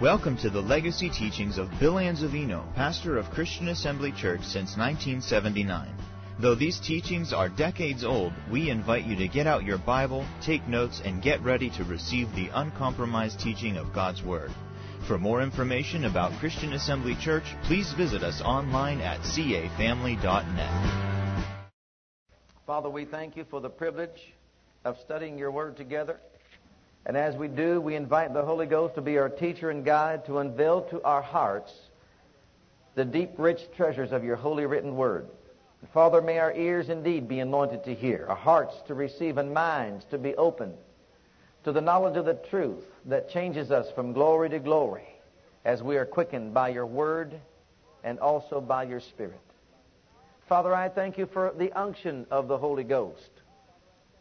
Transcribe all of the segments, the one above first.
Welcome to the legacy teachings of Bill Anzavino, pastor of Christian Assembly Church since 1979. Though these teachings are decades old, we invite you to get out your Bible, take notes, and get ready to receive the uncompromised teaching of God's Word. For more information about Christian Assembly Church, please visit us online at cafamily.net. Father, we thank you for the privilege of studying your Word together. And as we do, we invite the Holy Ghost to be our teacher and guide to unveil to our hearts the deep, rich treasures of your holy written word. Father, may our ears indeed be anointed to hear, our hearts to receive, and minds to be open to the knowledge of the truth that changes us from glory to glory as we are quickened by your word and also by your spirit. Father, I thank you for the unction of the Holy Ghost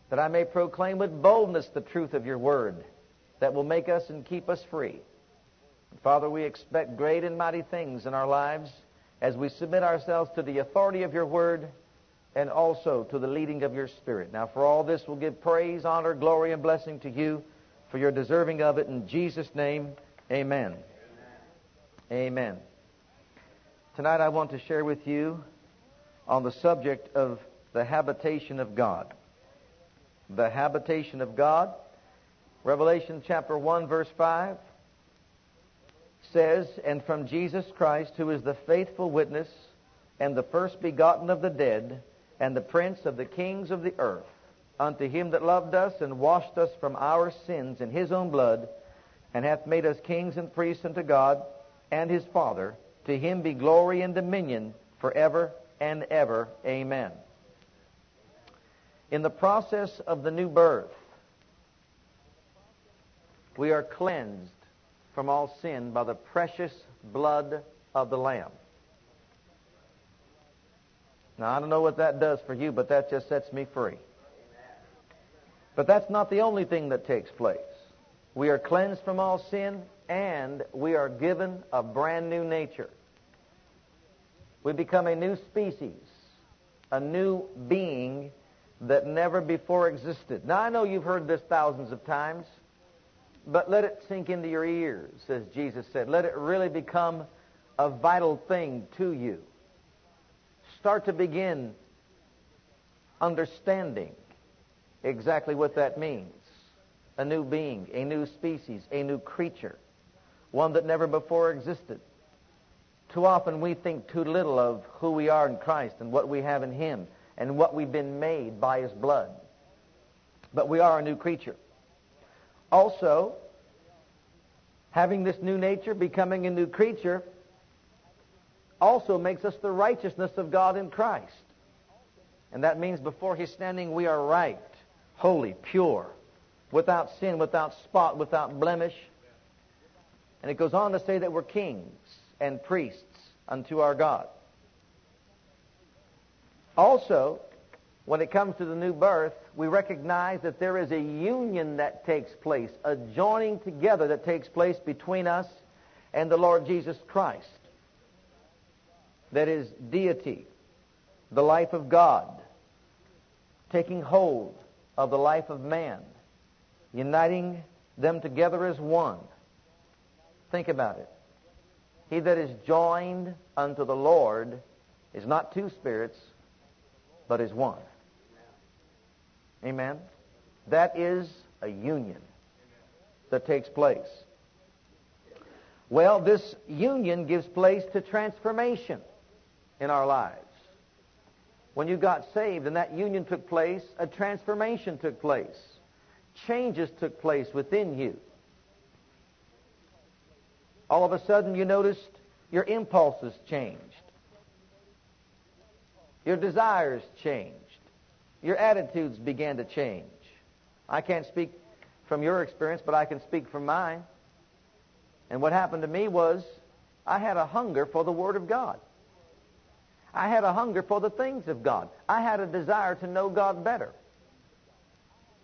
that I may proclaim with boldness the truth of your word that will make us and keep us free. Father, we expect great and mighty things in our lives as we submit ourselves to the authority of your word and also to the leading of your spirit. Now, for all this, we'll give praise, honor, glory, and blessing to you, for you're deserving of it. In Jesus' name, amen. Amen. amen. Tonight, I want to share with you on the subject of the habitation of God the habitation of God. Revelation chapter 1 verse 5 says, And from Jesus Christ, who is the faithful witness and the first begotten of the dead and the prince of the kings of the earth, unto him that loved us and washed us from our sins in his own blood, and hath made us kings and priests unto God and his Father, to him be glory and dominion forever and ever. Amen in the process of the new birth, we are cleansed from all sin by the precious blood of the Lamb. Now, I don't know what that does for you, but that just sets me free. But that's not the only thing that takes place. We are cleansed from all sin, and we are given a brand new nature. We become a new species, a new being that never before existed. Now, I know you've heard this thousands of times, but let it sink into your ears, as Jesus said. Let it really become a vital thing to you. Start to begin understanding exactly what that means. A new being, a new species, a new creature, one that never before existed. Too often we think too little of who we are in Christ and what we have in Him and what we've been made by His blood. But we are a new creature. Also, having this new nature, becoming a new creature, also makes us the righteousness of God in Christ. And that means before His standing, we are right, holy, pure, without sin, without spot, without blemish. And it goes on to say that we're kings and priests unto our God. Also, when it comes to the new birth, we recognize that there is a union that takes place, a joining together that takes place between us and the Lord Jesus Christ. That is deity, the life of God, taking hold of the life of man, uniting them together as one. Think about it. He that is joined unto the Lord is not two spirits, but is one. Amen? That is a union that takes place. Well, this union gives place to transformation in our lives. When you got saved and that union took place, a transformation took place. Changes took place within you. All of a sudden, you noticed your impulses changed. Your desires changed. Your attitudes began to change. I can't speak from your experience, but I can speak from mine. And what happened to me was I had a hunger for the Word of God. I had a hunger for the things of God. I had a desire to know God better.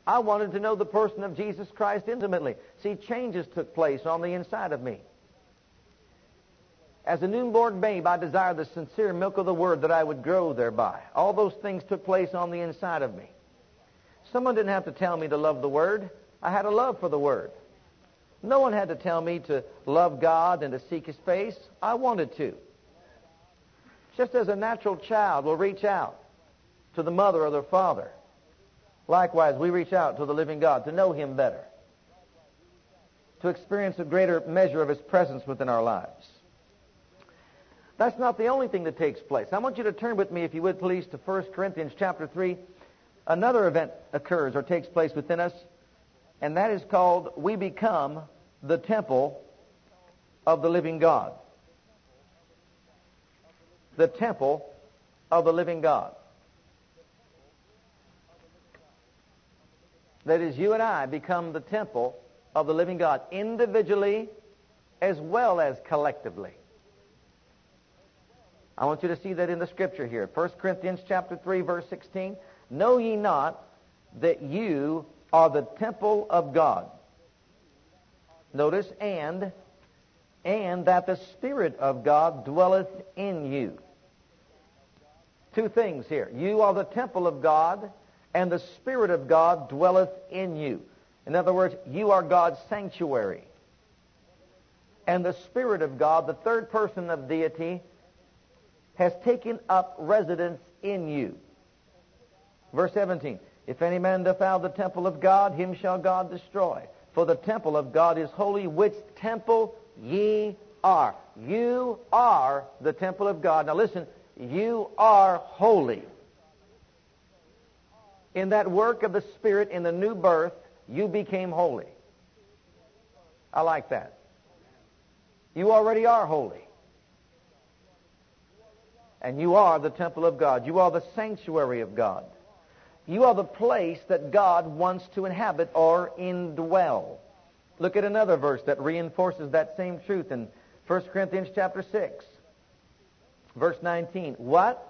I wanted to know the person of Jesus Christ intimately. See, changes took place on the inside of me. As a newborn babe, I desired the sincere milk of the Word that I would grow thereby. All those things took place on the inside of me. Someone didn't have to tell me to love the Word. I had a love for the Word. No one had to tell me to love God and to seek His face. I wanted to. Just as a natural child will reach out to the mother or the father. Likewise, we reach out to the living God to know Him better, to experience a greater measure of His presence within our lives. That's not the only thing that takes place. I want you to turn with me, if you would please, to 1 Corinthians chapter 3. Another event occurs or takes place within us, and that is called we become the temple of the living God. The temple of the living God. That is, you and I become the temple of the living God individually as well as collectively. I want you to see that in the scripture here. 1 Corinthians chapter 3 verse 16. Know ye not that you are the temple of God. Notice, and, and that the Spirit of God dwelleth in you. Two things here. You are the temple of God, and the Spirit of God dwelleth in you. In other words, you are God's sanctuary. And the Spirit of God, the third person of deity, has taken up residence in you. Verse 17, If any man defile the temple of God, him shall God destroy. For the temple of God is holy, which temple ye are. You are the temple of God. Now listen, you are holy. In that work of the Spirit in the new birth, you became holy. I like that. You already are holy. And you are the temple of God. You are the sanctuary of God. You are the place that God wants to inhabit or indwell. Look at another verse that reinforces that same truth in 1 Corinthians chapter 6. Verse 19. What?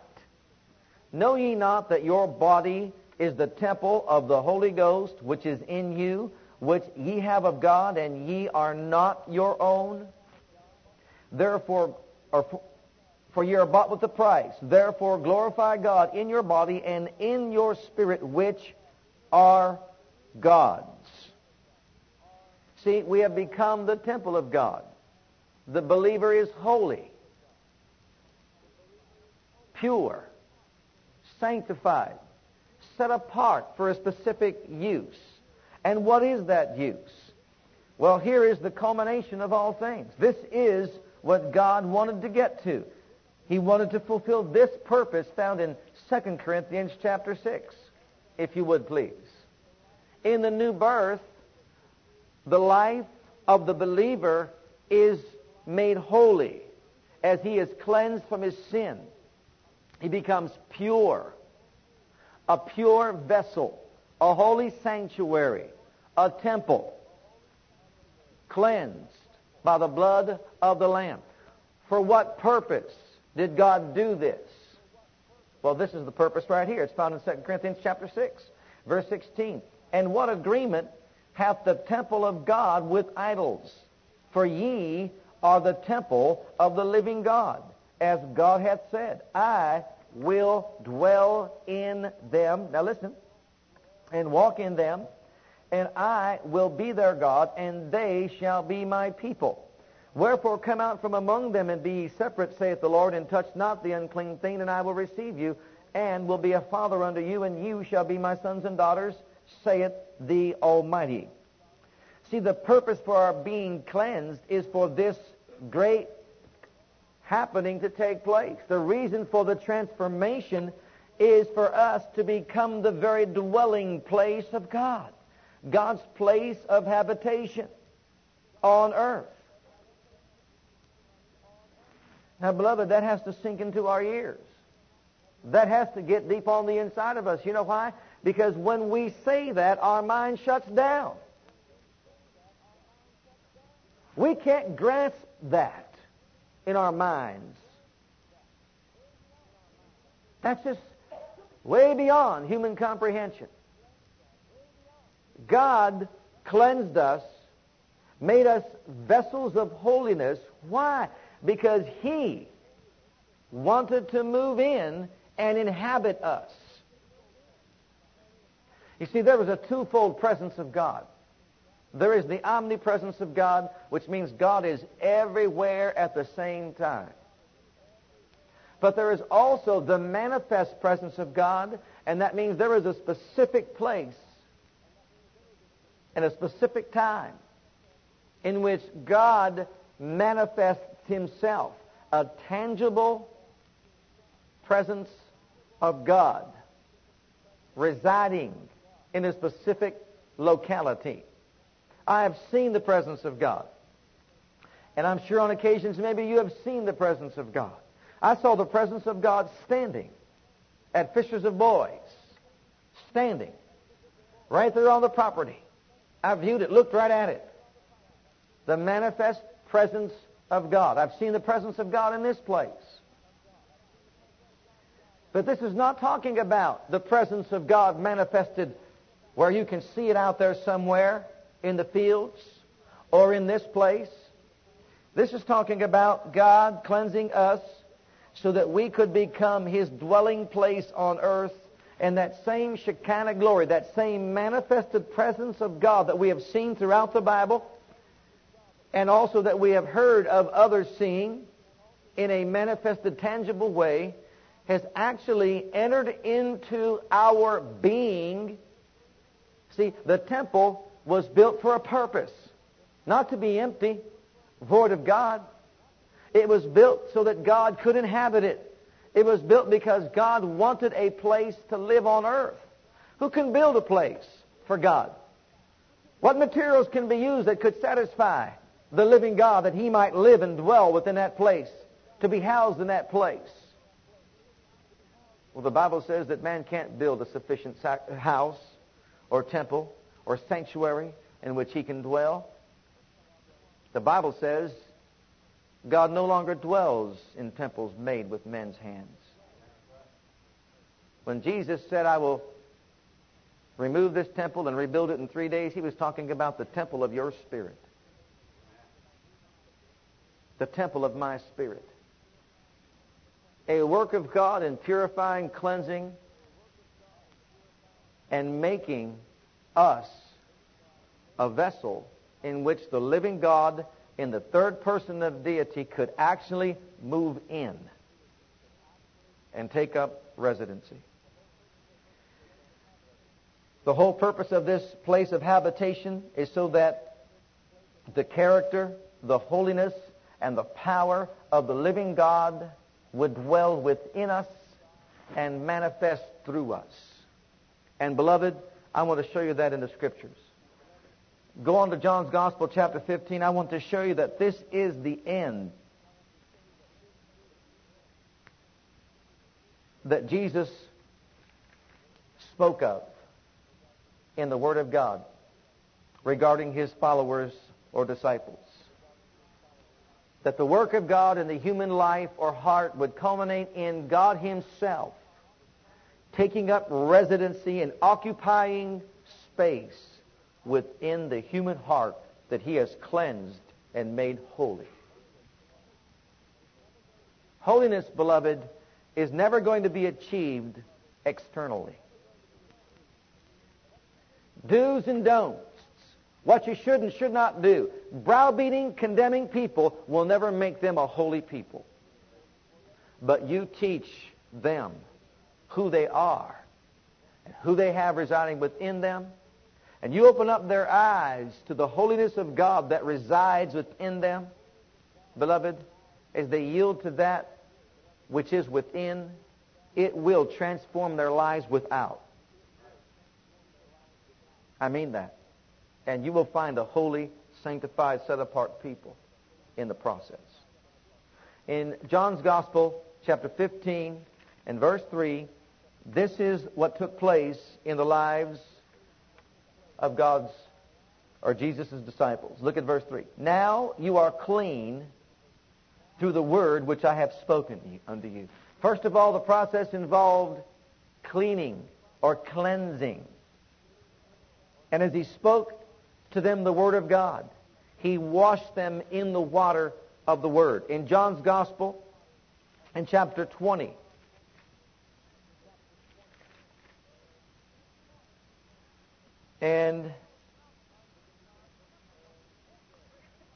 Know ye not that your body is the temple of the Holy Ghost, which is in you, which ye have of God, and ye are not your own? Therefore, or for ye are bought with a price. Therefore glorify God in your body and in your spirit, which are God's. See, we have become the temple of God. The believer is holy, pure, sanctified, set apart for a specific use. And what is that use? Well, here is the culmination of all things. This is what God wanted to get to. He wanted to fulfill this purpose found in 2 Corinthians chapter 6, if you would please. In the new birth, the life of the believer is made holy as he is cleansed from his sin. He becomes pure, a pure vessel, a holy sanctuary, a temple, cleansed by the blood of the Lamb. For what purpose? Did God do this? Well, this is the purpose right here. It's found in 2 Corinthians chapter 6, verse 16. And what agreement hath the temple of God with idols? For ye are the temple of the living God, as God hath said, I will dwell in them. Now listen, and walk in them, and I will be their God, and they shall be my people. Wherefore come out from among them and be ye separate, saith the Lord, and touch not the unclean thing, and I will receive you, and will be a father unto you, and you shall be my sons and daughters, saith the Almighty. See, the purpose for our being cleansed is for this great happening to take place. The reason for the transformation is for us to become the very dwelling place of God, God's place of habitation on earth. Now, beloved, that has to sink into our ears. That has to get deep on the inside of us. You know why? Because when we say that, our mind shuts down. We can't grasp that in our minds. That's just way beyond human comprehension. God cleansed us, made us vessels of holiness. Why? Because he wanted to move in and inhabit us. You see, there was a twofold presence of God. There is the omnipresence of God, which means God is everywhere at the same time. But there is also the manifest presence of God, and that means there is a specific place and a specific time in which God manifests himself, a tangible presence of God residing in a specific locality. I have seen the presence of God. And I'm sure on occasions maybe you have seen the presence of God. I saw the presence of God standing at Fishers of Boys. Standing. Right there on the property. I viewed it, looked right at it. The manifest presence of God. I've seen the presence of God in this place. But this is not talking about the presence of God manifested where you can see it out there somewhere in the fields or in this place. This is talking about God cleansing us so that we could become His dwelling place on earth and that same Shekinah glory, that same manifested presence of God that we have seen throughout the Bible and also that we have heard of others seeing in a manifested, tangible way has actually entered into our being. See, the temple was built for a purpose, not to be empty, void of God. It was built so that God could inhabit it. It was built because God wanted a place to live on earth. Who can build a place for God? What materials can be used that could satisfy the living God that he might live and dwell within that place, to be housed in that place? Well, the Bible says that man can't build a sufficient house or temple or sanctuary in which he can dwell. The Bible says God no longer dwells in temples made with men's hands. When Jesus said, I will remove this temple and rebuild it in three days, he was talking about the temple of your spirit. The temple of my spirit. A work of God in purifying, cleansing, and making us a vessel in which the living God in the third person of deity could actually move in and take up residency. The whole purpose of this place of habitation is so that the character, the holiness, and the power of the living God would dwell within us and manifest through us. And beloved, I want to show you that in the scriptures. Go on to John's Gospel, chapter 15. I want to show you that this is the end that Jesus spoke of in the Word of God regarding his followers or disciples. That the work of God in the human life or heart would culminate in God Himself taking up residency and occupying space within the human heart that he has cleansed and made holy. Holiness, beloved, is never going to be achieved externally. Do's and don'ts, what you should and should not do, browbeating, condemning people will never make them a holy people. But you teach them who they are and who they have residing within them and you open up their eyes to the holiness of God that resides within them, beloved, as they yield to that which is within, it will transform their lives without. I mean that. And you will find a holy, sanctified, set apart people in the process. In John's Gospel, chapter 15 and verse 3, this is what took place in the lives of God's or Jesus' disciples. Look at verse 3. Now you are clean through the word which I have spoken unto you. First of all, the process involved cleaning or cleansing. And as he spoke to them the word of God, he washed them in the water of the word. In John's gospel, in chapter 20, And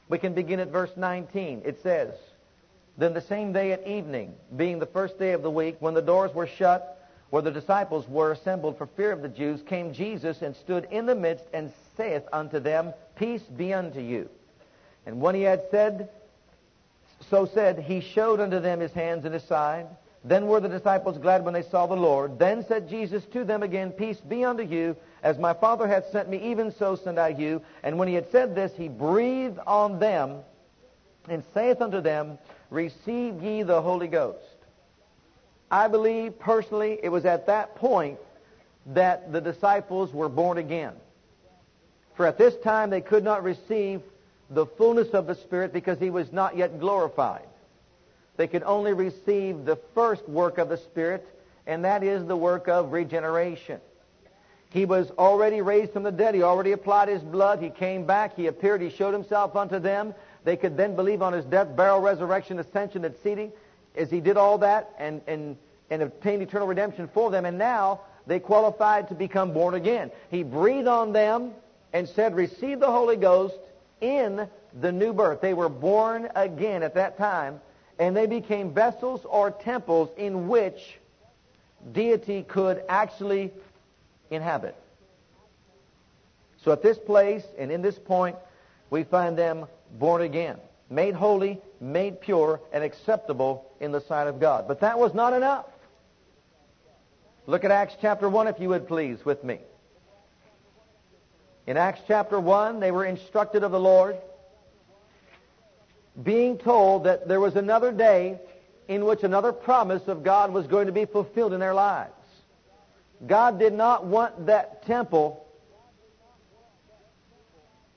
We can begin at verse 19. It says, Then the same day at evening, being the first day of the week, when the doors were shut, where the disciples were assembled for fear of the Jews, came Jesus and stood in the midst and saith unto them, Peace be unto you. And when he had said, so said, he showed unto them his hands and his side. Then were the disciples glad when they saw the Lord. Then said Jesus to them again, Peace be unto you. As my Father hath sent me, even so send I you. And when he had said this, he breathed on them and saith unto them, Receive ye the Holy Ghost. I believe personally it was at that point that the disciples were born again. For at this time they could not receive the fullness of the Spirit because he was not yet glorified. They could only receive the first work of the Spirit, and that is the work of regeneration. He was already raised from the dead. He already applied his blood. He came back. He appeared. He showed himself unto them. They could then believe on his death, burial, resurrection, ascension, and seating as he did all that and, and, and obtained eternal redemption for them. And now they qualified to become born again. He breathed on them and said, Receive the Holy Ghost in the new birth. They were born again at that time, and they became vessels or temples in which deity could actually inhabit. So at this place and in this point, we find them born again, made holy, made pure, and acceptable in the sight of God. But that was not enough. Look at Acts chapter 1, if you would please, with me. In Acts chapter 1, they were instructed of the Lord, being told that there was another day in which another promise of God was going to be fulfilled in their lives. God did not want that temple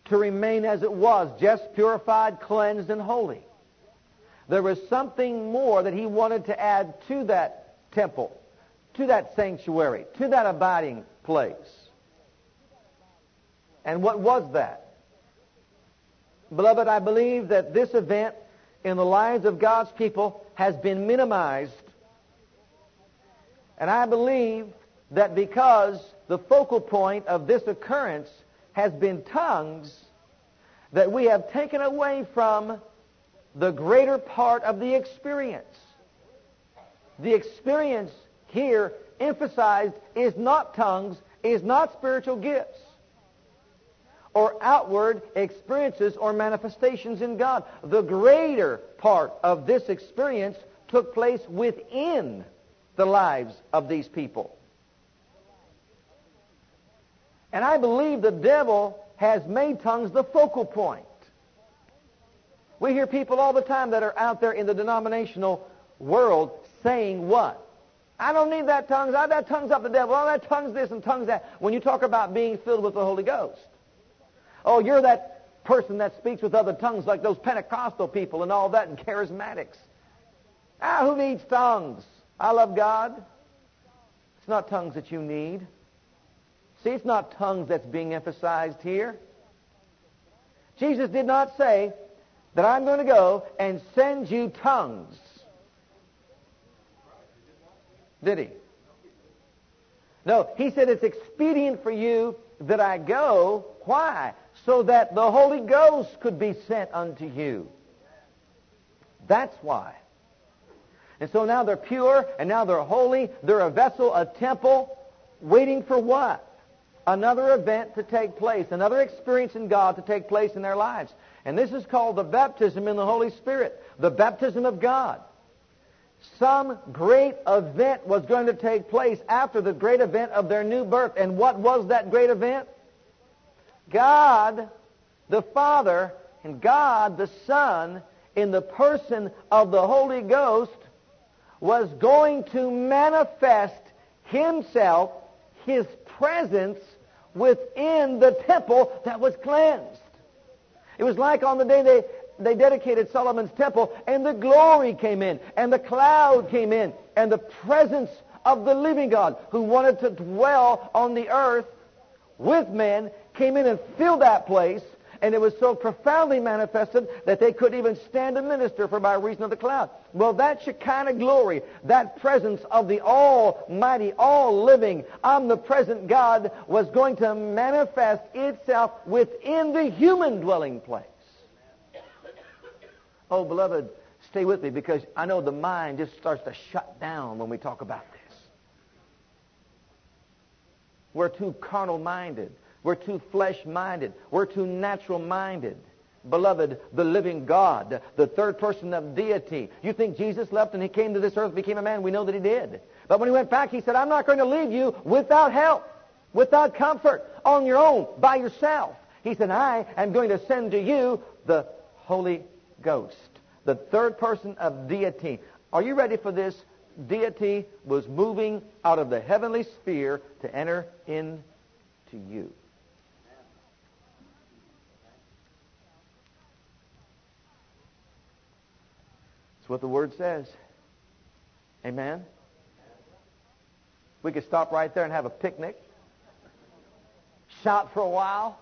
to remain as it was, just purified, cleansed, and holy. There was something more that he wanted to add to that temple, to that sanctuary, to that abiding place. And what was that? Beloved, I believe that this event in the lives of God's people has been minimized. And I believe that because the focal point of this occurrence has been tongues, that we have taken away from the greater part of the experience. The experience here emphasized is not tongues, is not spiritual gifts or outward experiences or manifestations in God. The greater part of this experience took place within the lives of these people. And I believe the devil has made tongues the focal point. We hear people all the time that are out there in the denominational world saying what? I don't need that tongues. I that tongues up the devil. Oh, that tongues this and tongues that. When you talk about being filled with the Holy Ghost. Oh, you're that person that speaks with other tongues like those Pentecostal people and all that and charismatics. Ah, who needs tongues? I love God. It's not tongues that you need. See, it's not tongues that's being emphasized here. Jesus did not say that I'm going to go and send you tongues. Did he? No, he said it's expedient for you that I go. Why? so that the Holy Ghost could be sent unto you. That's why. And so now they're pure, and now they're holy. They're a vessel, a temple, waiting for what? Another event to take place, another experience in God to take place in their lives. And this is called the baptism in the Holy Spirit, the baptism of God. Some great event was going to take place after the great event of their new birth. And what was that great event? God the Father and God the Son in the person of the Holy Ghost was going to manifest Himself, His presence within the temple that was cleansed. It was like on the day they, they dedicated Solomon's temple and the glory came in and the cloud came in and the presence of the living God who wanted to dwell on the earth with men came in and filled that place, and it was so profoundly manifested that they couldn't even stand to minister for by reason of the cloud. Well, that Shekinah glory, that presence of the Almighty, all-living, omnipresent God was going to manifest itself within the human dwelling place. Oh, beloved, stay with me because I know the mind just starts to shut down when we talk about this. We're too carnal minded. We're too flesh minded. We're too natural minded. Beloved, the living God, the third person of deity. You think Jesus left and he came to this earth, became a man? We know that he did. But when he went back, he said, I'm not going to leave you without help, without comfort, on your own, by yourself. He said, I am going to send to you the Holy Ghost, the third person of deity. Are you ready for this? Deity was moving out of the heavenly sphere to enter into you. What the Word says. Amen? We could stop right there and have a picnic, shout for a while.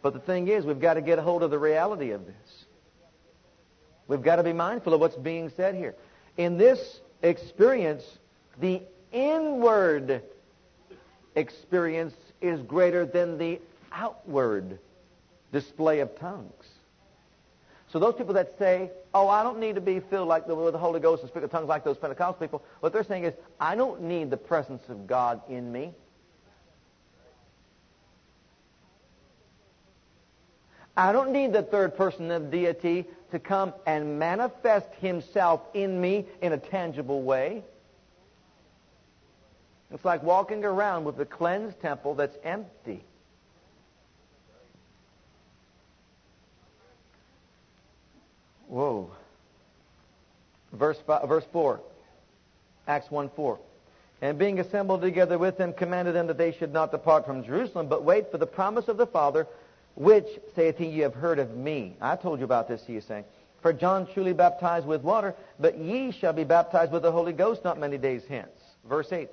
But the thing is, we've got to get a hold of the reality of this. We've got to be mindful of what's being said here. In this experience, the inward experience is greater than the outward display of tongues. So those people that say, oh, I don't need to be filled like the, with the Holy Ghost and speak of tongues like those Pentecostal people, what they're saying is, I don't need the presence of God in me. I don't need the third person of deity to come and manifest himself in me in a tangible way. It's like walking around with a cleansed temple that's empty. Whoa. Verse, five, verse 4. Acts 1 4. And being assembled together with them, commanded them that they should not depart from Jerusalem, but wait for the promise of the Father, which, saith he, ye have heard of me. I told you about this, he is saying. For John truly baptized with water, but ye shall be baptized with the Holy Ghost not many days hence. Verse 8.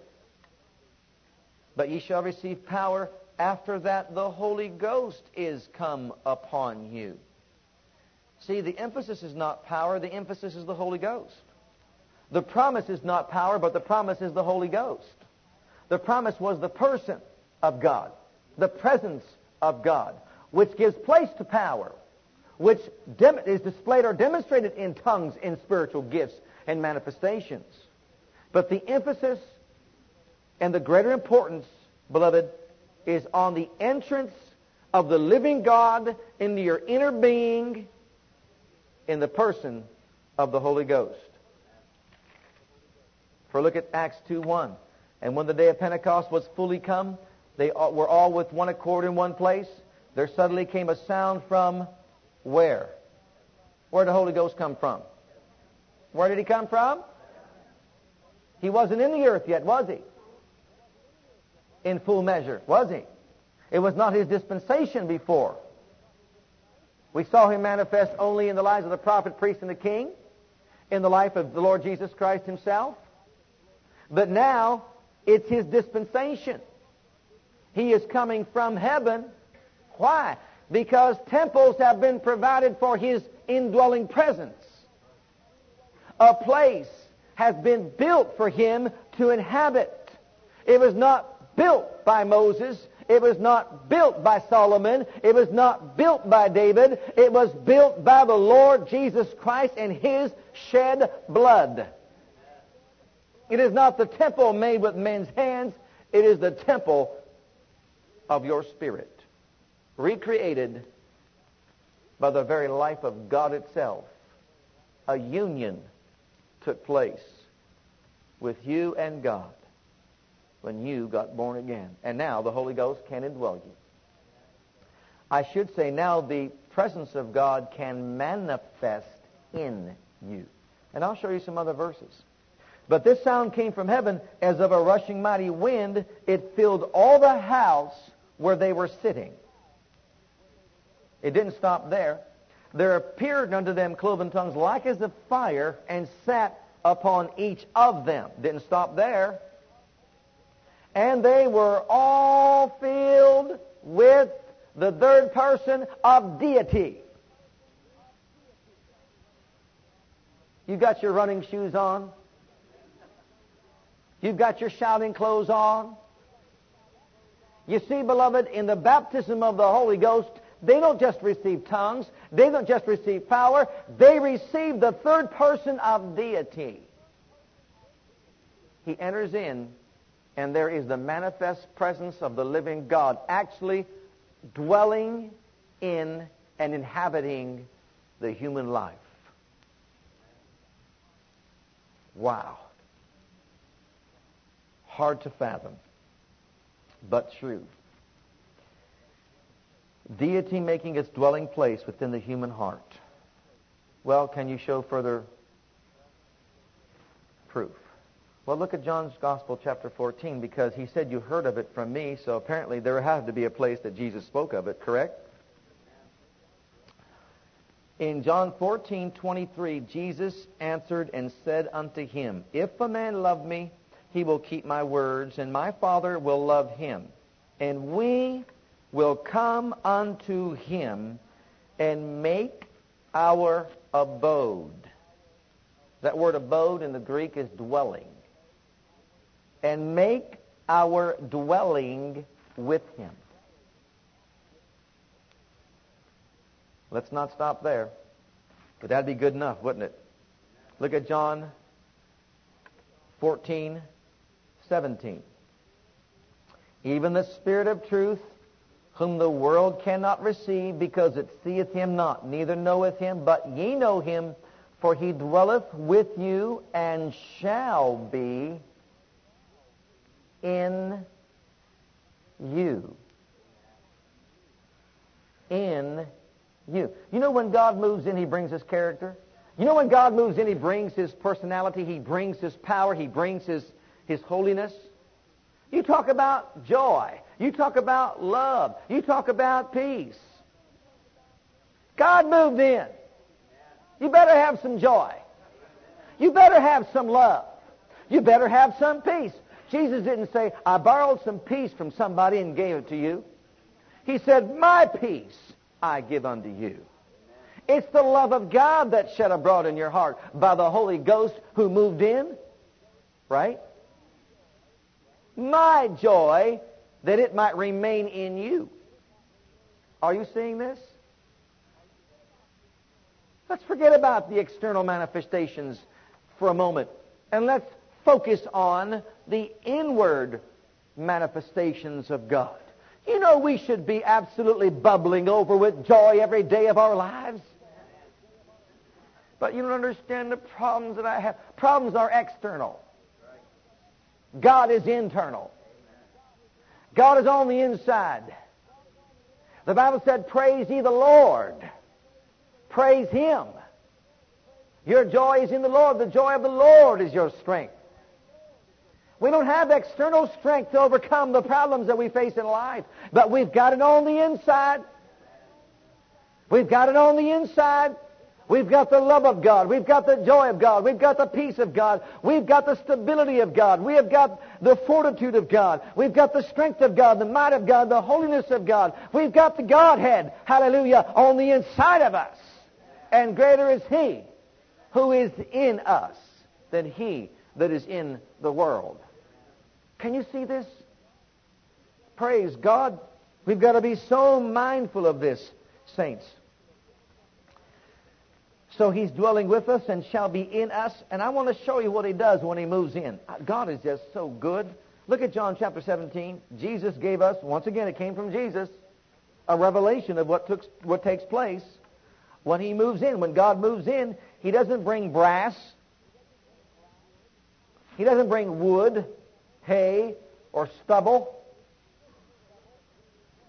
But ye shall receive power after that the Holy Ghost is come upon you. See, the emphasis is not power, the emphasis is the Holy Ghost. The promise is not power, but the promise is the Holy Ghost. The promise was the person of God, the presence of God, which gives place to power, which is displayed or demonstrated in tongues, in spiritual gifts and manifestations. But the emphasis and the greater importance, beloved, is on the entrance of the living God into your inner being in the person of the Holy Ghost. For look at Acts 2.1. And when the day of Pentecost was fully come, they were all with one accord in one place. There suddenly came a sound from where? Where did the Holy Ghost come from? Where did he come from? He wasn't in the earth yet, was he? In full measure, was he? It was not his dispensation before. We saw him manifest only in the lives of the prophet, priest, and the king, in the life of the Lord Jesus Christ himself. But now, it's his dispensation. He is coming from heaven. Why? Because temples have been provided for his indwelling presence. A place has been built for him to inhabit. It was not built by Moses. It was not built by Solomon. It was not built by David. It was built by the Lord Jesus Christ and His shed blood. It is not the temple made with men's hands. It is the temple of your spirit, recreated by the very life of God itself. A union took place with you and God when you got born again. And now the Holy Ghost can indwell you. I should say now the presence of God can manifest in you. And I'll show you some other verses. But this sound came from heaven as of a rushing mighty wind. It filled all the house where they were sitting. It didn't stop there. There appeared unto them cloven tongues like as of fire and sat upon each of them. Didn't stop there and they were all filled with the third person of deity. You got your running shoes on? You've got your shouting clothes on? You see, beloved, in the baptism of the Holy Ghost, They don't just receive tongues. They don't just receive power. They receive the third person of deity. He enters in, and there is the manifest presence of the living God actually dwelling in and inhabiting the human life. Wow. Hard to fathom, but true. Deity making its dwelling place within the human heart. Well, can you show further proof? Well, look at John's Gospel, chapter 14, because he said you heard of it from me, so apparently there had to be a place that Jesus spoke of it, correct? In John 14, 23, Jesus answered and said unto him, If a man love me, he will keep my words, and my Father will love him. And we will come unto him and make our abode. That word abode in the Greek is dwelling. And make our dwelling with him. Let's not stop there. But that'd be good enough, wouldn't it? Look at John 14, 17. Even the Spirit of truth, whom the world cannot receive, because it seeth him not, neither knoweth him, but ye know him, for he dwelleth with you and shall be in you. In you. You know when God moves in, He brings His character? You know when God moves in, He brings His personality, He brings His power, He brings His, His holiness? You talk about joy. You talk about love. You talk about peace. God moved in. You better have some joy. You better have some love. You better have some peace. Jesus didn't say, I borrowed some peace from somebody and gave it to you. He said, My peace I give unto you. It's the love of God that's shed abroad in your heart by the Holy Ghost who moved in, right? My joy that it might remain in you. Are you seeing this? Let's forget about the external manifestations for a moment and let's focus on the inward manifestations of God. You know we should be absolutely bubbling over with joy every day of our lives. But you don't understand the problems that I have. Problems are external. God is internal. God is on the inside. The Bible said, praise ye the Lord. Praise Him. Your joy is in the Lord. The joy of the Lord is your strength. We don't have external strength to overcome the problems that we face in life, but we've got it on the inside. We've got it on the inside. We've got the love of God. We've got the joy of God. We've got the peace of God. We've got the stability of God. We have got the fortitude of God. We've got the strength of God, the might of God, the holiness of God. We've got the Godhead, hallelujah, on the inside of us. And greater is He who is in us than He that is in the world. Can you see this? Praise God. We've got to be so mindful of this, saints. So he's dwelling with us and shall be in us. And I want to show you what he does when he moves in. Uh, God is just so good. Look at John chapter 17. Jesus gave us, once again, it came from Jesus, a revelation of what, took, what takes place when he moves in. When God moves in, he doesn't bring brass. He doesn't bring wood hay, or stubble.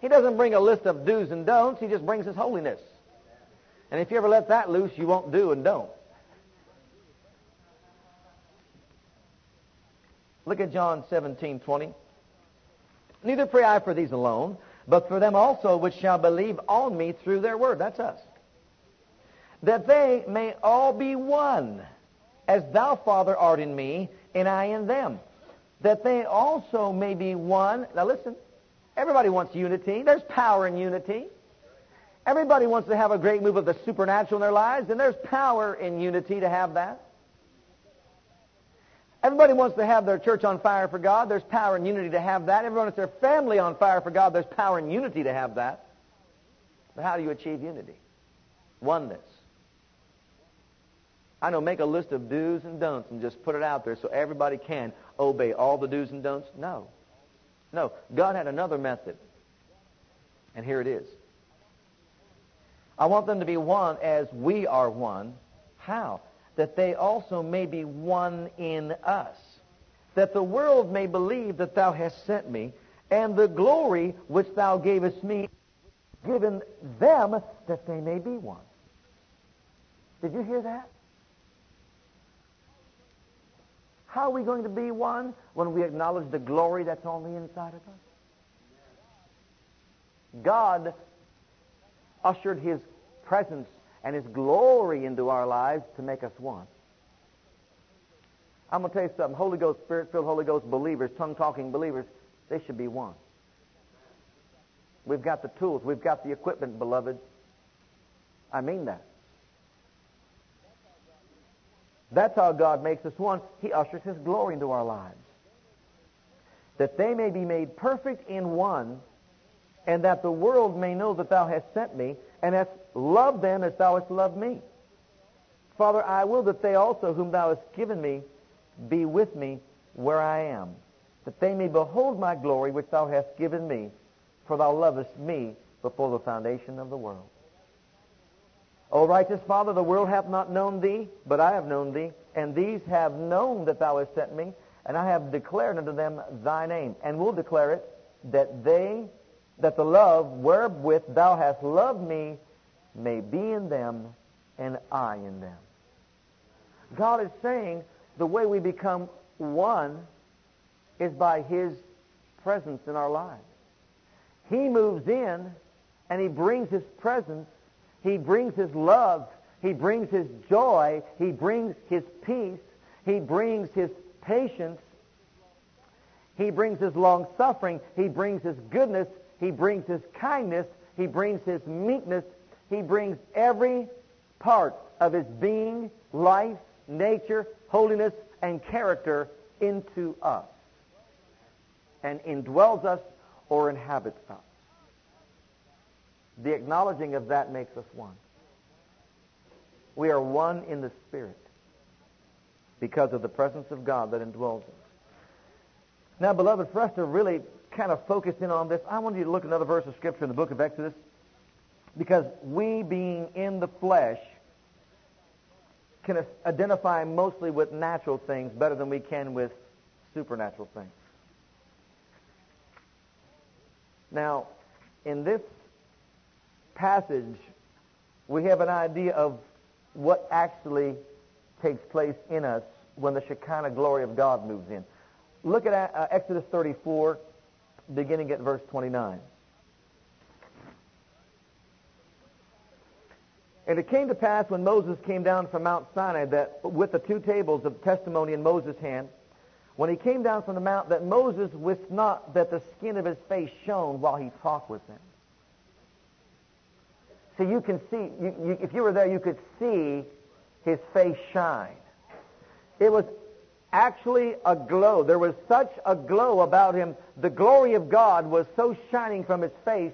He doesn't bring a list of do's and don'ts. He just brings His holiness. And if you ever let that loose, you won't do and don't. Look at John 17, 20. Neither pray I for these alone, but for them also which shall believe on me through their word. That's us. That they may all be one, as thou, Father, art in me, and I in them that they also may be one. Now listen, everybody wants unity. There's power in unity. Everybody wants to have a great move of the supernatural in their lives, and there's power in unity to have that. Everybody wants to have their church on fire for God. There's power in unity to have that. Everyone wants their family on fire for God. There's power in unity to have that. But how do you achieve unity? Oneness. I know, make a list of do's and don'ts and just put it out there so everybody can obey all the do's and don'ts. No. No. God had another method. And here it is. I want them to be one as we are one. How? That they also may be one in us. That the world may believe that thou hast sent me, and the glory which thou gavest me, given them that they may be one. Did you hear that? How are we going to be one when we acknowledge the glory that's on the inside of us? God ushered his presence and his glory into our lives to make us one. I'm going to tell you something. Holy Ghost, Spirit-filled Holy Ghost believers, tongue-talking believers, they should be one. We've got the tools. We've got the equipment, beloved. I mean that. That's how God makes us one. He ushers His glory into our lives. That they may be made perfect in one, and that the world may know that Thou hast sent me, and hast loved them as Thou hast loved me. Father, I will that they also, whom Thou hast given me, be with me where I am, that they may behold my glory which Thou hast given me, for Thou lovest me before the foundation of the world. O righteous Father, the world hath not known thee, but I have known thee, and these have known that thou hast sent me, and I have declared unto them thy name, and will declare it, that they, that the love wherewith thou hast loved me may be in them, and I in them. God is saying the way we become one is by His presence in our lives. He moves in, and He brings His presence he brings His love. He brings His joy. He brings His peace. He brings His patience. He brings His long suffering. He brings His goodness. He brings His kindness. He brings His meekness. He brings every part of His being, life, nature, holiness, and character into us and indwells us or inhabits us. The acknowledging of that makes us one. We are one in the Spirit because of the presence of God that indwells us. Now, beloved, for us to really kind of focus in on this, I want you to look at another verse of Scripture in the book of Exodus because we being in the flesh can identify mostly with natural things better than we can with supernatural things. Now, in this passage, we have an idea of what actually takes place in us when the Shekinah glory of God moves in. Look at uh, Exodus 34, beginning at verse 29. And it came to pass when Moses came down from Mount Sinai that with the two tables of testimony in Moses' hand, when he came down from the mount, that Moses wist not that the skin of his face shone while he talked with them. So you can see, you, you, if you were there, you could see his face shine. It was actually a glow. There was such a glow about him. The glory of God was so shining from his face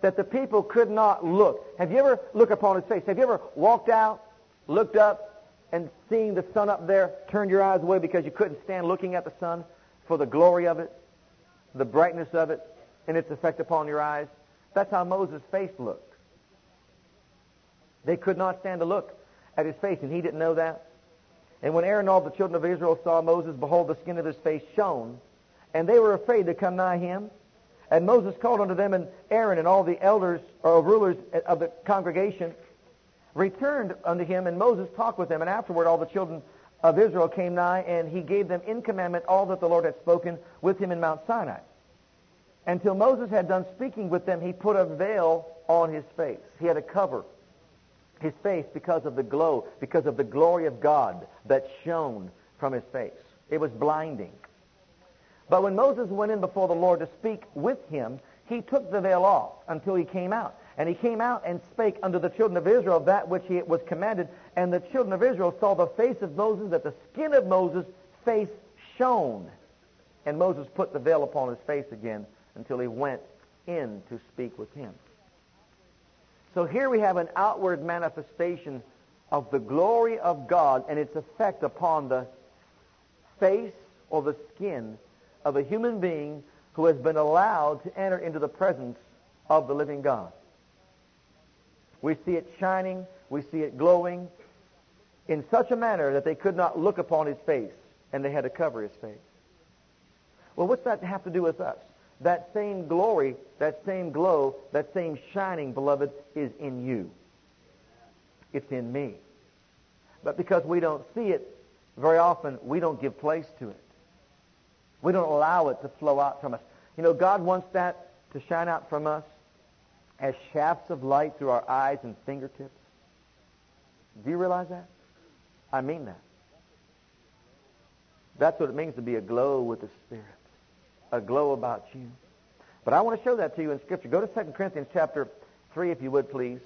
that the people could not look. Have you ever looked upon his face? Have you ever walked out, looked up, and seeing the sun up there, turned your eyes away because you couldn't stand looking at the sun for the glory of it, the brightness of it, and its effect upon your eyes? That's how Moses' face looked. They could not stand to look at his face, and he didn't know that. And when Aaron and all the children of Israel saw Moses, behold, the skin of his face shone, and they were afraid to come nigh him. And Moses called unto them, and Aaron and all the elders or rulers of the congregation returned unto him, and Moses talked with them. And afterward all the children of Israel came nigh, and he gave them in commandment all that the Lord had spoken with him in Mount Sinai. Until Moses had done speaking with them, he put a veil on his face. He had a cover his face because of the glow, because of the glory of God that shone from his face. It was blinding. But when Moses went in before the Lord to speak with him, he took the veil off until he came out. And he came out and spake unto the children of Israel that which he was commanded. And the children of Israel saw the face of Moses, that the skin of Moses' face shone. And Moses put the veil upon his face again until he went in to speak with him. So here we have an outward manifestation of the glory of God and its effect upon the face or the skin of a human being who has been allowed to enter into the presence of the living God. We see it shining, we see it glowing in such a manner that they could not look upon his face and they had to cover his face. Well, what's that have to do with us? That same glory, that same glow, that same shining, beloved, is in you. It's in me. But because we don't see it very often, we don't give place to it. We don't allow it to flow out from us. You know, God wants that to shine out from us as shafts of light through our eyes and fingertips. Do you realize that? I mean that. That's what it means to be aglow with the Spirit. A glow about you. But I want to show that to you in Scripture. Go to 2 Corinthians chapter 3, if you would, please.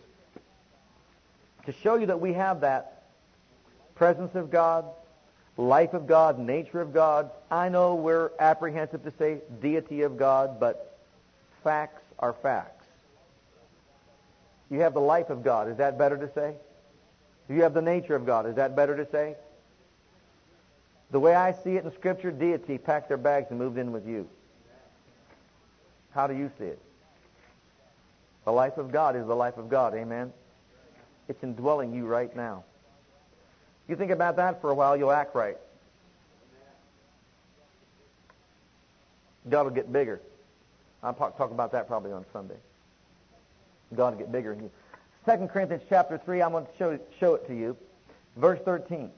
To show you that we have that presence of God, life of God, nature of God. I know we're apprehensive to say deity of God, but facts are facts. You have the life of God. Is that better to say? You have the nature of God. Is that better to say? The way I see it in Scripture, deity packed their bags and moved in with you. How do you see it? The life of God is the life of God. Amen? It's indwelling you right now. You think about that for a while, you'll act right. God will get bigger. I'll talk about that probably on Sunday. God will get bigger in you. 2 Corinthians chapter 3, I'm going to show show it to you. Verse 13.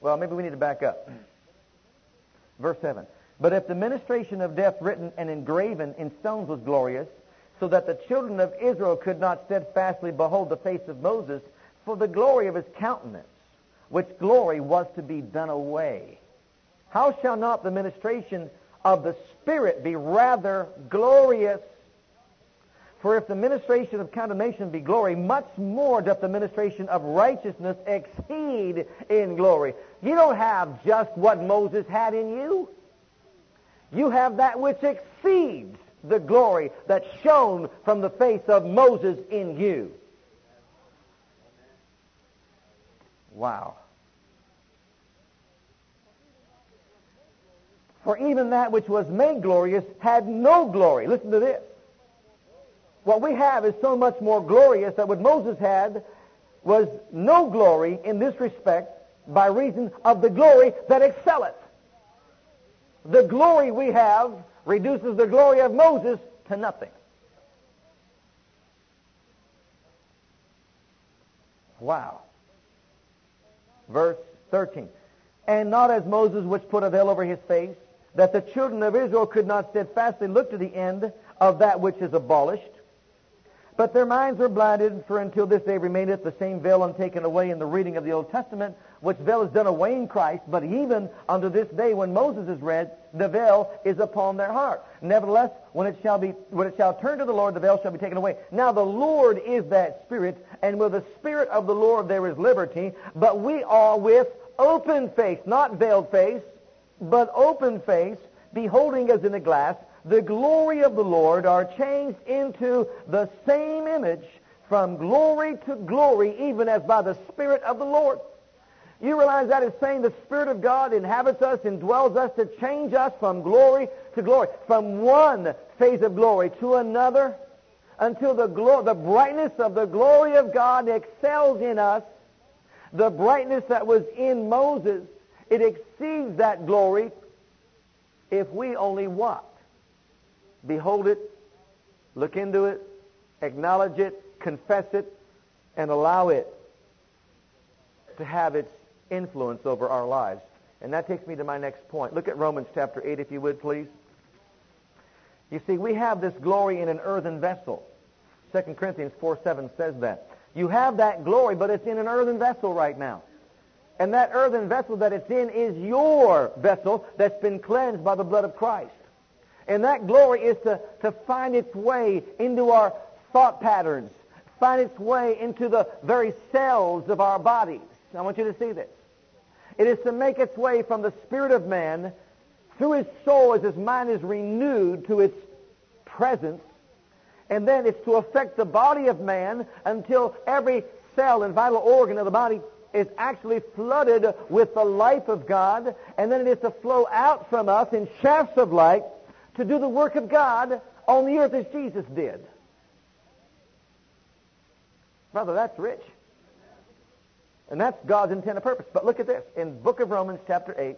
Well, maybe we need to back up. Verse 7. But if the ministration of death written and engraven in stones was glorious, so that the children of Israel could not steadfastly behold the face of Moses, for the glory of his countenance, which glory was to be done away. How shall not the ministration of the Spirit be rather glorious? For if the ministration of condemnation be glory, much more doth the ministration of righteousness exceed in glory. You don't have just what Moses had in you. You have that which exceeds the glory that shone from the face of Moses in you. Wow. For even that which was made glorious had no glory. Listen to this. What we have is so much more glorious that what Moses had was no glory in this respect by reason of the glory that excelleth. The glory we have reduces the glory of Moses to nothing. Wow. Verse 13. And not as Moses which put a veil over his face, that the children of Israel could not steadfastly look to the end of that which is abolished, but their minds were blinded, for until this day remaineth the same veil untaken away in the reading of the Old Testament, which veil is done away in Christ, but even unto this day when Moses is read, the veil is upon their heart. Nevertheless, when it shall be when it shall turn to the Lord, the veil shall be taken away. Now the Lord is that Spirit, and with the Spirit of the Lord there is liberty, but we are with open face, not veiled face, but open face, beholding as in a glass the glory of the Lord are changed into the same image from glory to glory, even as by the Spirit of the Lord. You realize that is saying the Spirit of God inhabits us, indwells us to change us from glory to glory, from one phase of glory to another, until the, glo- the brightness of the glory of God excels in us. The brightness that was in Moses, it exceeds that glory if we only what? Behold it, look into it, acknowledge it, confess it, and allow it to have its influence over our lives. And that takes me to my next point. Look at Romans chapter 8, if you would, please. You see, we have this glory in an earthen vessel. 2 Corinthians 4, 7 says that. You have that glory, but it's in an earthen vessel right now. And that earthen vessel that it's in is your vessel that's been cleansed by the blood of Christ. And that glory is to, to find its way into our thought patterns, find its way into the very cells of our bodies. I want you to see this. It is to make its way from the spirit of man through his soul as his mind is renewed to its presence. And then it's to affect the body of man until every cell and vital organ of the body is actually flooded with the life of God. And then it is to flow out from us in shafts of light to do the work of God on the earth as Jesus did. Brother, that's rich. And that's God's intent and purpose. But look at this. In book of Romans chapter 8,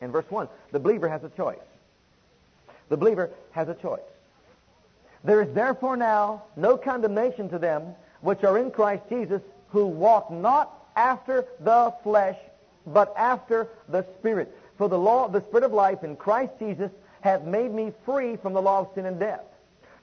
in verse 1, the believer has a choice. The believer has a choice. There is therefore now no condemnation to them which are in Christ Jesus, who walk not after the flesh, but after the Spirit. For the law, the Spirit of life in Christ Jesus hath made me free from the law of sin and death.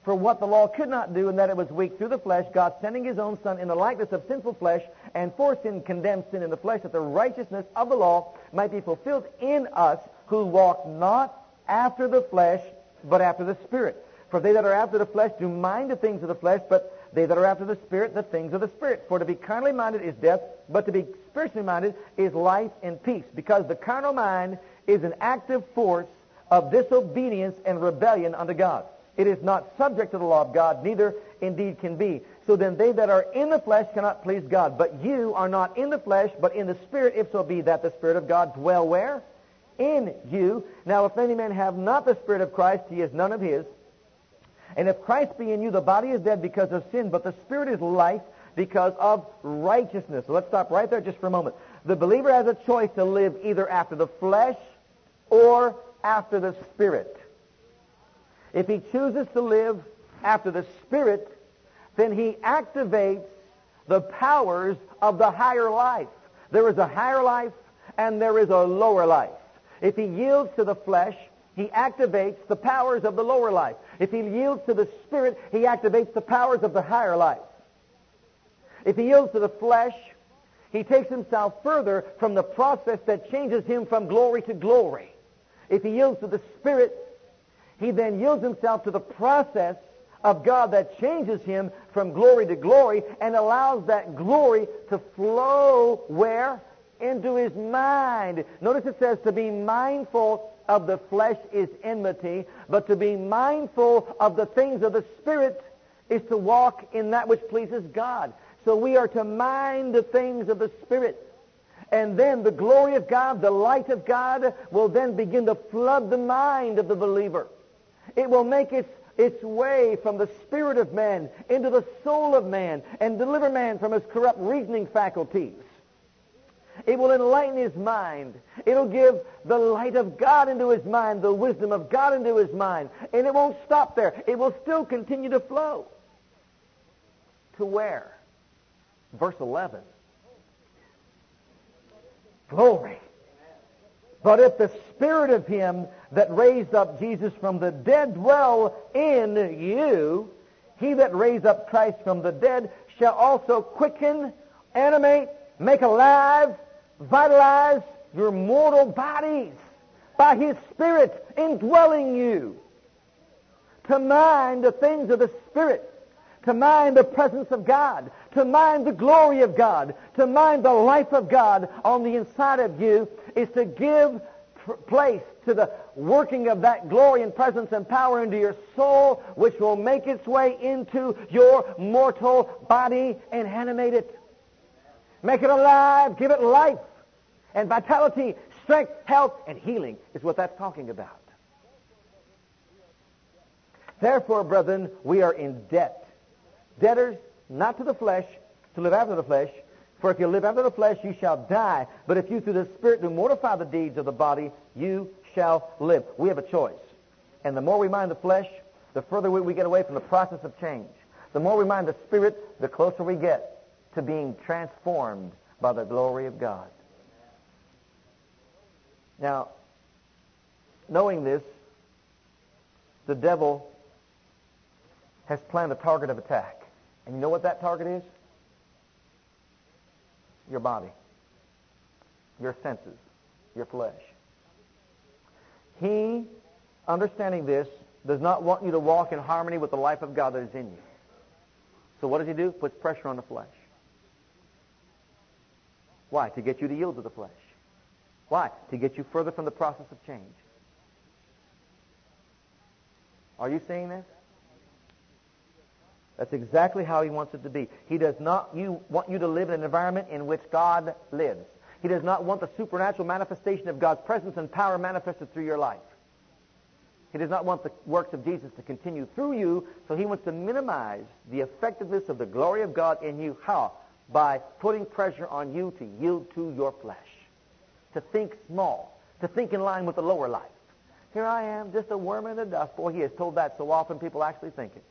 For what the law could not do, in that it was weak through the flesh, God sending his own Son in the likeness of sinful flesh, and for sin condemned sin in the flesh, that the righteousness of the law might be fulfilled in us, who walk not after the flesh, but after the Spirit. For they that are after the flesh do mind the things of the flesh, but they that are after the Spirit, the things of the Spirit. For to be carnally minded is death, but to be spiritually minded is life and peace. Because the carnal mind is an active force of disobedience and rebellion unto God. It is not subject to the law of God, neither indeed can be. So then they that are in the flesh cannot please God. But you are not in the flesh, but in the Spirit, if so be that the Spirit of God dwell where? In you. Now if any man have not the Spirit of Christ, he is none of his. And if Christ be in you, the body is dead because of sin, but the Spirit is life because of righteousness. So let's stop right there just for a moment. The believer has a choice to live either after the flesh or after the Spirit. If he chooses to live after the Spirit, then he activates the powers of the higher life. There is a higher life and there is a lower life. If he yields to the flesh, he activates the powers of the lower life. If he yields to the Spirit, he activates the powers of the higher life. If he yields to the flesh, he takes himself further from the process that changes him from glory to glory. If he yields to the Spirit, he then yields himself to the process of God that changes him from glory to glory and allows that glory to flow where? Into his mind. Notice it says to be mindful of the flesh is enmity, but to be mindful of the things of the Spirit is to walk in that which pleases God. So we are to mind the things of the Spirit. And then the glory of God, the light of God, will then begin to flood the mind of the believer. It will make its, its way from the spirit of man into the soul of man and deliver man from his corrupt reasoning faculties. It will enlighten his mind. It'll give the light of God into his mind, the wisdom of God into his mind. And it won't stop there. It will still continue to flow. To where? Verse 11. Glory. But if the spirit of him that raised up Jesus from the dead dwell in you, he that raised up Christ from the dead shall also quicken, animate, make alive, vitalize your mortal bodies by his spirit indwelling you. To mind the things of the spirit, to mind the presence of God, to mind the glory of God, to mind the life of God on the inside of you is to give place to the working of that glory and presence and power into your soul, which will make its way into your mortal body and animate it. Make it alive, give it life and vitality, strength, health, and healing is what that's talking about. Therefore, brethren, we are in debt. Debtors, not to the flesh, to live after the flesh, for if you live after the flesh, you shall die. But if you through the Spirit do mortify the deeds of the body, you shall live. We have a choice. And the more we mind the flesh, the further we get away from the process of change. The more we mind the Spirit, the closer we get to being transformed by the glory of God. Now, knowing this, the devil has planned a target of attack. And you know what that target is? your body, your senses, your flesh. He, understanding this, does not want you to walk in harmony with the life of God that is in you. So what does he do? Puts pressure on the flesh. Why? To get you to yield to the flesh. Why? To get you further from the process of change. Are you seeing this? That's exactly how he wants it to be. He does not you, want you to live in an environment in which God lives. He does not want the supernatural manifestation of God's presence and power manifested through your life. He does not want the works of Jesus to continue through you, so he wants to minimize the effectiveness of the glory of God in you. How? By putting pressure on you to yield to your flesh, to think small, to think in line with the lower life. Here I am, just a worm in the dust. Boy, he has told that so often people actually think it.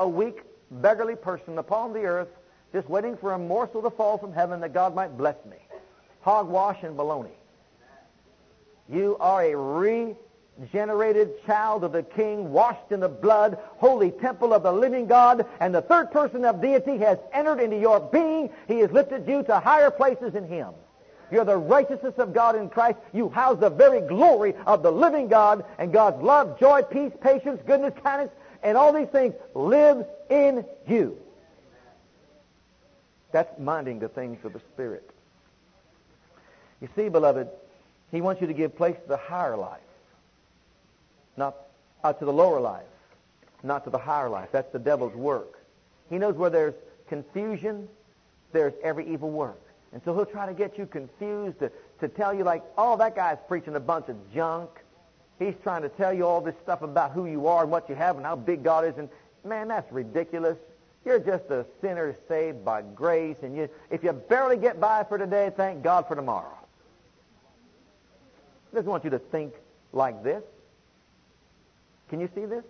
A weak, beggarly person upon the earth, just waiting for a morsel to fall from heaven that God might bless me. Hogwash and baloney. You are a regenerated child of the King, washed in the blood, holy temple of the living God, and the third person of deity has entered into your being. He has lifted you to higher places in Him. You're the righteousness of God in Christ. You house the very glory of the living God, and God's love, joy, peace, patience, goodness, kindness, and all these things live in you. That's minding the things of the Spirit. You see, beloved, He wants you to give place to the higher life, not uh, to the lower life, not to the higher life. That's the devil's work. He knows where there's confusion, there's every evil work. And so he'll try to get you confused to, to tell you like, oh, that guy's preaching a bunch of junk. He's trying to tell you all this stuff about who you are and what you have and how big God is. And man, that's ridiculous. You're just a sinner saved by grace. And you, if you barely get by for today, thank God for tomorrow. He doesn't want you to think like this. Can you see this?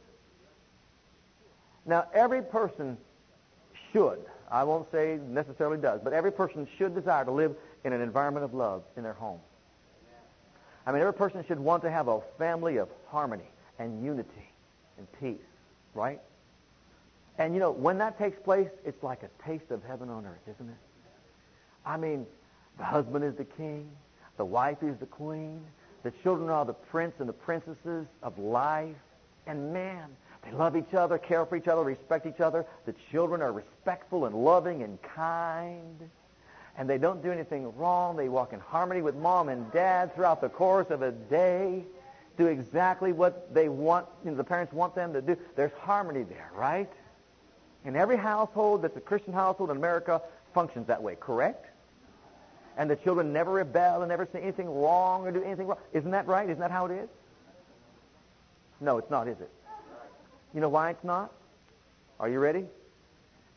Now, every person should I won't say necessarily does, but every person should desire to live in an environment of love in their home. I mean, every person should want to have a family of harmony and unity and peace, right? And you know, when that takes place, it's like a taste of heaven on earth, isn't it? I mean, the husband is the king, the wife is the queen, the children are the prince and the princesses of life, and man, they love each other, care for each other, respect each other. The children are respectful and loving and kind. And they don't do anything wrong. They walk in harmony with mom and dad throughout the course of a day. Do exactly what they want, you know, the parents want them to do. There's harmony there, right? And every household that's a Christian household in America functions that way, correct? And the children never rebel and never say anything wrong or do anything wrong. Isn't that right? Isn't that how it is? No, it's not, is it? You know why it's not? Are you ready?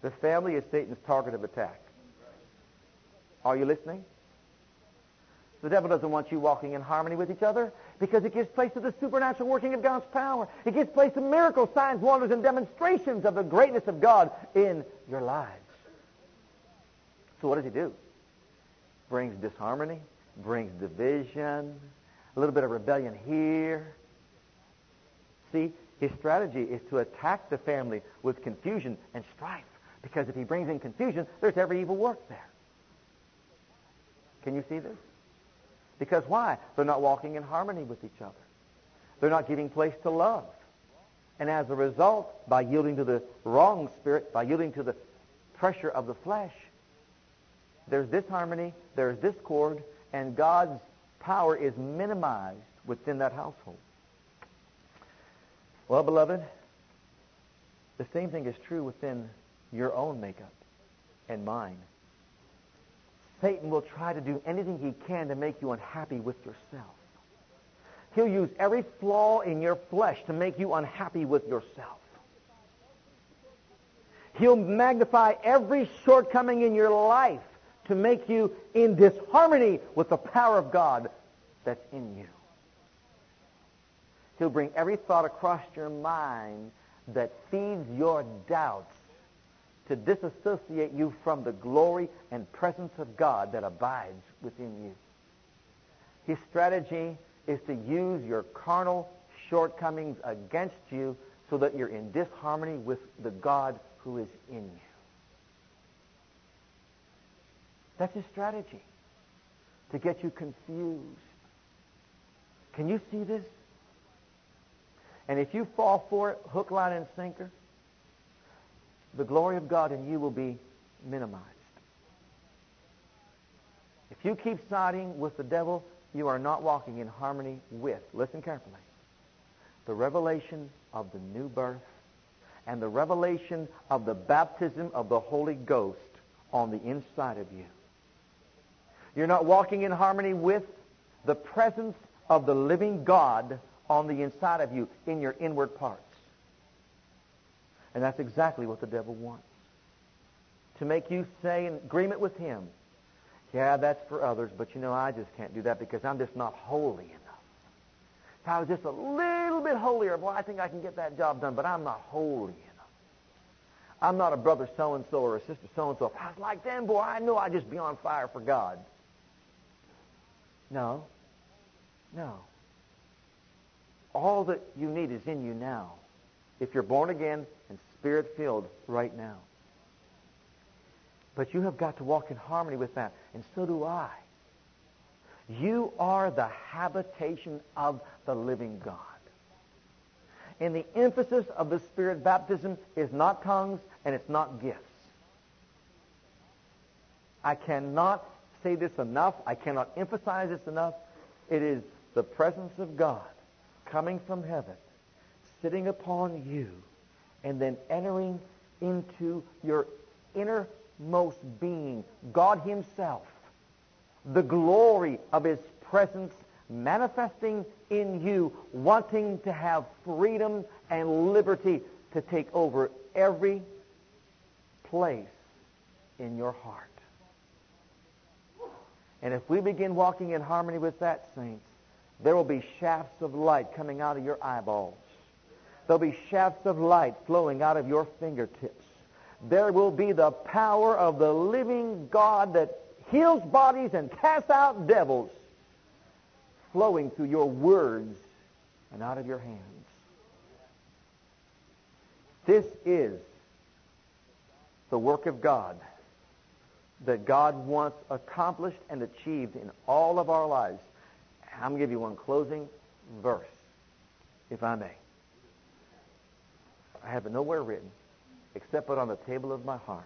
The family is Satan's target of attack. Are you listening? The devil doesn't want you walking in harmony with each other because it gives place to the supernatural working of God's power. It gives place to miracles, signs, wonders, and demonstrations of the greatness of God in your lives. So what does he do? Brings disharmony, brings division, a little bit of rebellion here. See, his strategy is to attack the family with confusion and strife. Because if he brings in confusion, there's every evil work there. Can you see this? Because why? They're not walking in harmony with each other. They're not giving place to love. And as a result, by yielding to the wrong spirit, by yielding to the pressure of the flesh, there's disharmony, there's discord, and God's power is minimized within that household. Well, beloved, the same thing is true within your own makeup and mine. Satan will try to do anything he can to make you unhappy with yourself. He'll use every flaw in your flesh to make you unhappy with yourself. He'll magnify every shortcoming in your life to make you in disharmony with the power of God that's in you. He'll bring every thought across your mind that feeds your doubts to disassociate you from the glory and presence of God that abides within you. His strategy is to use your carnal shortcomings against you so that you're in disharmony with the God who is in you. That's his strategy, to get you confused. Can you see this? And if you fall for it, hook, line, and sinker, the glory of God in you will be minimized. If you keep siding with the devil, you are not walking in harmony with, listen carefully, the revelation of the new birth and the revelation of the baptism of the Holy Ghost on the inside of you. You're not walking in harmony with the presence of the living God on the inside of you in your inward parts. And that's exactly what the devil wants. To make you say in agreement with him, yeah, that's for others, but you know, I just can't do that because I'm just not holy enough. If I was just a little bit holier, boy, I think I can get that job done, but I'm not holy enough. I'm not a brother so-and-so or a sister so-and-so. If I was like them, boy, I know I'd just be on fire for God. No. No. All that you need is in you now. If you're born again and spirit-filled right now. But you have got to walk in harmony with that. And so do I. You are the habitation of the living God. And the emphasis of the Spirit baptism is not tongues and it's not gifts. I cannot say this enough. I cannot emphasize this enough. It is the presence of God coming from heaven, sitting upon you, and then entering into your innermost being, God Himself, the glory of His presence manifesting in you, wanting to have freedom and liberty to take over every place in your heart. And if we begin walking in harmony with that, saints, there will be shafts of light coming out of your eyeballs. There'll be shafts of light flowing out of your fingertips. There will be the power of the living God that heals bodies and casts out devils flowing through your words and out of your hands. This is the work of God that God wants accomplished and achieved in all of our lives. I'm going to give you one closing verse, if I may. I have it nowhere written except but on the table of my heart.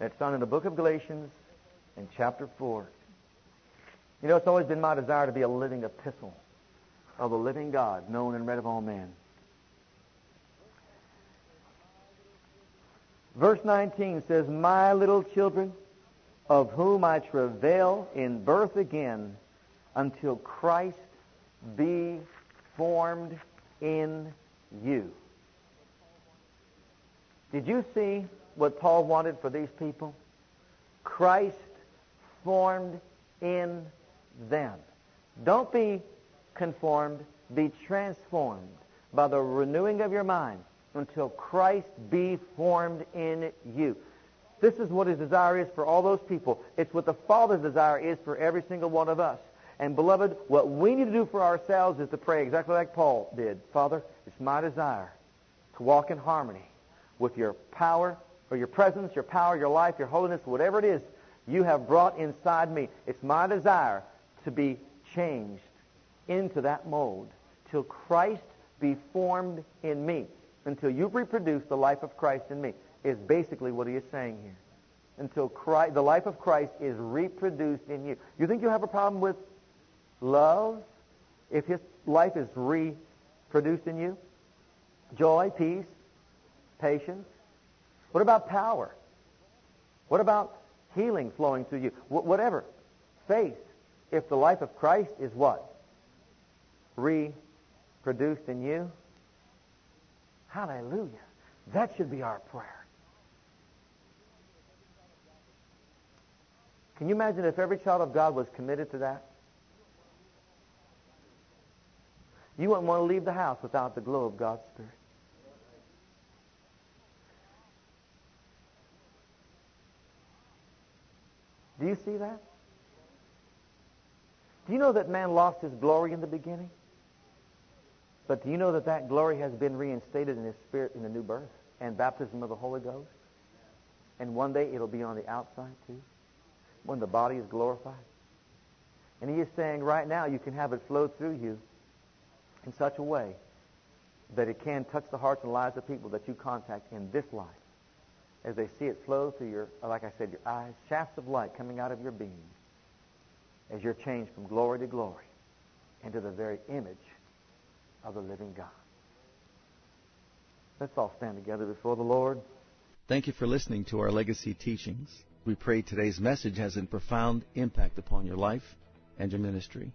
it's found in the book of Galatians in chapter 4. You know, it's always been my desire to be a living epistle of the living God, known and read of all men. Verse 19 says, My little children, of whom I travail in birth again until Christ be formed in you. Did you see what Paul wanted for these people? Christ formed in them. Don't be conformed, be transformed by the renewing of your mind until Christ be formed in you. This is what his desire is for all those people. It's what the Father's desire is for every single one of us. And beloved, what we need to do for ourselves is to pray exactly like Paul did. Father, it's my desire to walk in harmony with your power or your presence, your power, your life, your holiness, whatever it is you have brought inside me. It's my desire to be changed into that mold till Christ be formed in me, until you reproduce the life of Christ in me, is basically what he is saying here. Until Christ, the life of Christ is reproduced in you. You think you have a problem with love if his life is reproduced in you? Joy, peace, patience. What about power? What about healing flowing through you? Wh- whatever. Faith if the life of Christ is what? Reproduced in you? Hallelujah. That should be our prayer. Can you imagine if every child of God was committed to that? You wouldn't want to leave the house without the glow of God's Spirit. Do you see that? Do you know that man lost his glory in the beginning? But do you know that that glory has been reinstated in his spirit in the new birth and baptism of the Holy Ghost? And one day it'll be on the outside too, when the body is glorified. And he is saying right now you can have it flow through you in such a way that it can touch the hearts and lives of people that you contact in this life as they see it flow through your, like I said, your eyes, shafts of light coming out of your being as you're changed from glory to glory into the very image of the living God. Let's all stand together before the Lord. Thank you for listening to our legacy teachings. We pray today's message has a profound impact upon your life and your ministry.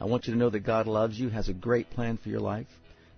I want you to know that God loves you, has a great plan for your life.